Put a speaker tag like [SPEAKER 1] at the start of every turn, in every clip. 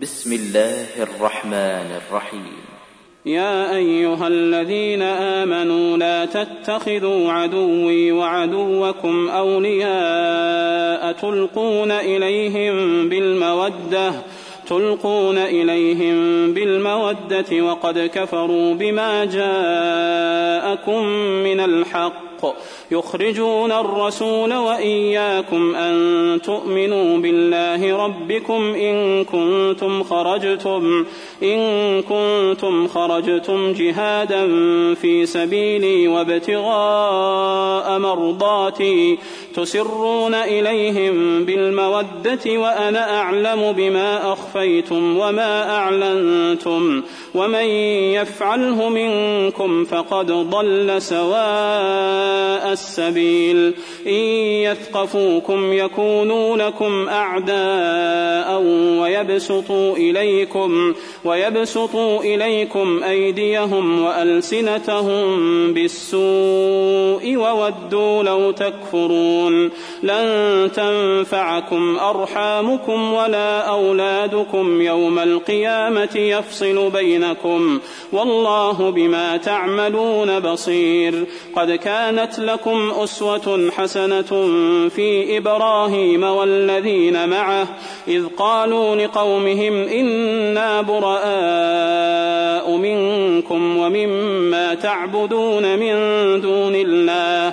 [SPEAKER 1] بسم الله الرحمن الرحيم
[SPEAKER 2] يا ايها الذين امنوا لا تتخذوا عدوي وعدوكم اولياء تلقون اليهم بالموده تلقون إليهم بالمودة وقد كفروا بما جاءكم من الحق الحق يخرجون الرسول وإياكم أن تؤمنوا بالله ربكم إن كنتم خرجتم إن كنتم خرجتم جهادا في سبيلي وابتغاء مرضاتي تسرون إليهم بالمودة وأنا أعلم بما أخفيتم وما أعلنتم ومن يفعله منكم فقد ضل سواء السبيل إن يثقفوكم يكونوا لكم أعداء ويبسطوا إليكم ويبسطوا إليكم أيديهم وألسنتهم بالسوء وودوا لو تكفرون لن تنفعكم أرحامكم ولا أولادكم يوم القيامة يفصل بينكم والله بما تعملون بصير قد كانت لكم أسوة حسنة حسنة في إبراهيم والذين معه إذ قالوا لقومهم إنا براء منكم ومما تعبدون من دون الله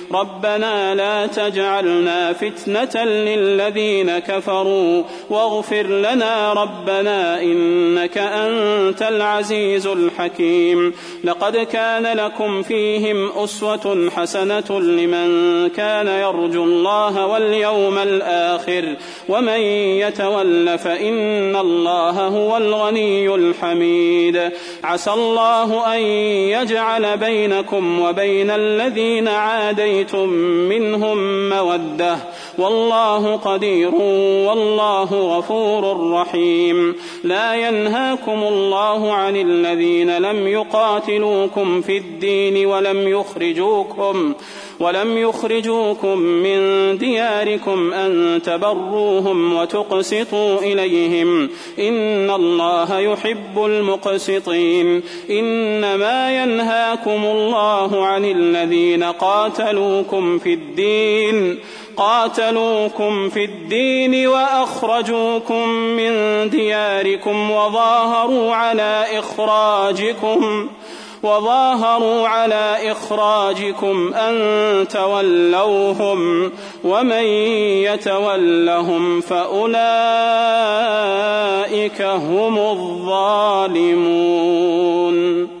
[SPEAKER 2] ربنا لا تجعلنا فتنة للذين كفروا واغفر لنا ربنا إنك أنت العزيز الحكيم لقد كان لكم فيهم أسوة حسنة لمن كان يرجو الله واليوم الآخر ومن يتول فإن الله هو الغني الحميد عسى الله أن يجعل بينكم وبين الذين عاديتم رأيتم منهم مودة والله قدير والله غفور رحيم لا ينهاكم الله عن الذين لم يقاتلوكم في الدين ولم يخرجوكم ولم يخرجوكم من دياركم أن تبروهم وتقسطوا إليهم إن الله يحب المقسطين إنما ينهاكم الله عن الذين قاتلوا قاتلوكم في الدين قاتلوكم في الدين وأخرجوكم من دياركم وظاهروا على إخراجكم وظاهروا على إخراجكم أن تولوهم ومن يتولهم فأولئك هم الظالمون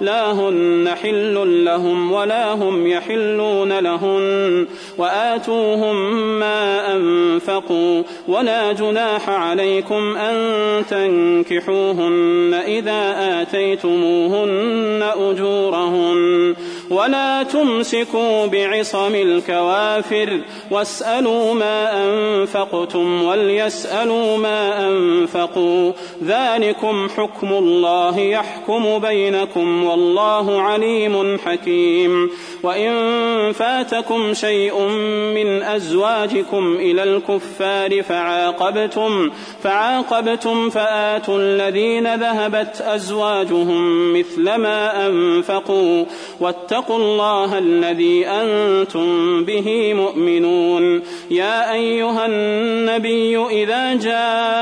[SPEAKER 2] لا هن حل لهم ولا هم يحلون لهن وآتوهم ما أنفقوا ولا جناح عليكم أن تنكحوهن إذا آتيتموهن أجورهن ولا تمسكوا بعصم الكوافر واسألوا ما أنفقتم وليسألوا ما أنفقوا ذلكم حكم الله يحكم بينكم والله عليم حكيم وإن فاتكم شيء من أزواجكم إلى الكفار فعاقبتم فعاقبتم فآتوا الذين ذهبت أزواجهم مثل ما أنفقوا واتقوا واتقوا الله الذي أنتم به مؤمنون يا أيها النبي إذا جاءت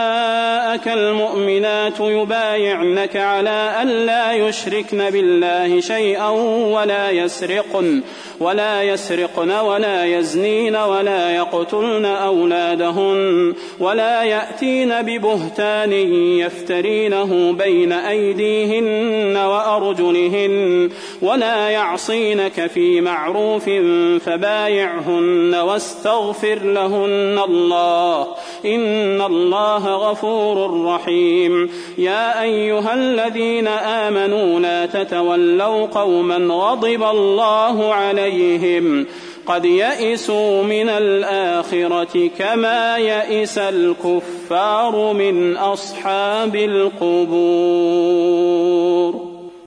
[SPEAKER 2] جاءك المؤمنات يبايعنك على لا يشركن بالله شيئا ولا يسرقن ولا يسرقن ولا يزنين ولا يقتلن أولادهن ولا يأتين ببهتان يفترينه بين أيديهن وأرجلهن ولا يعصينك في معروف فبايعهن واستغفر لهن الله إن الله غفور غفور رحيم يا أيها الذين آمنوا لا تتولوا قوما غضب الله عليهم قد يئسوا من الآخرة كما يئس الكفار من أصحاب القبور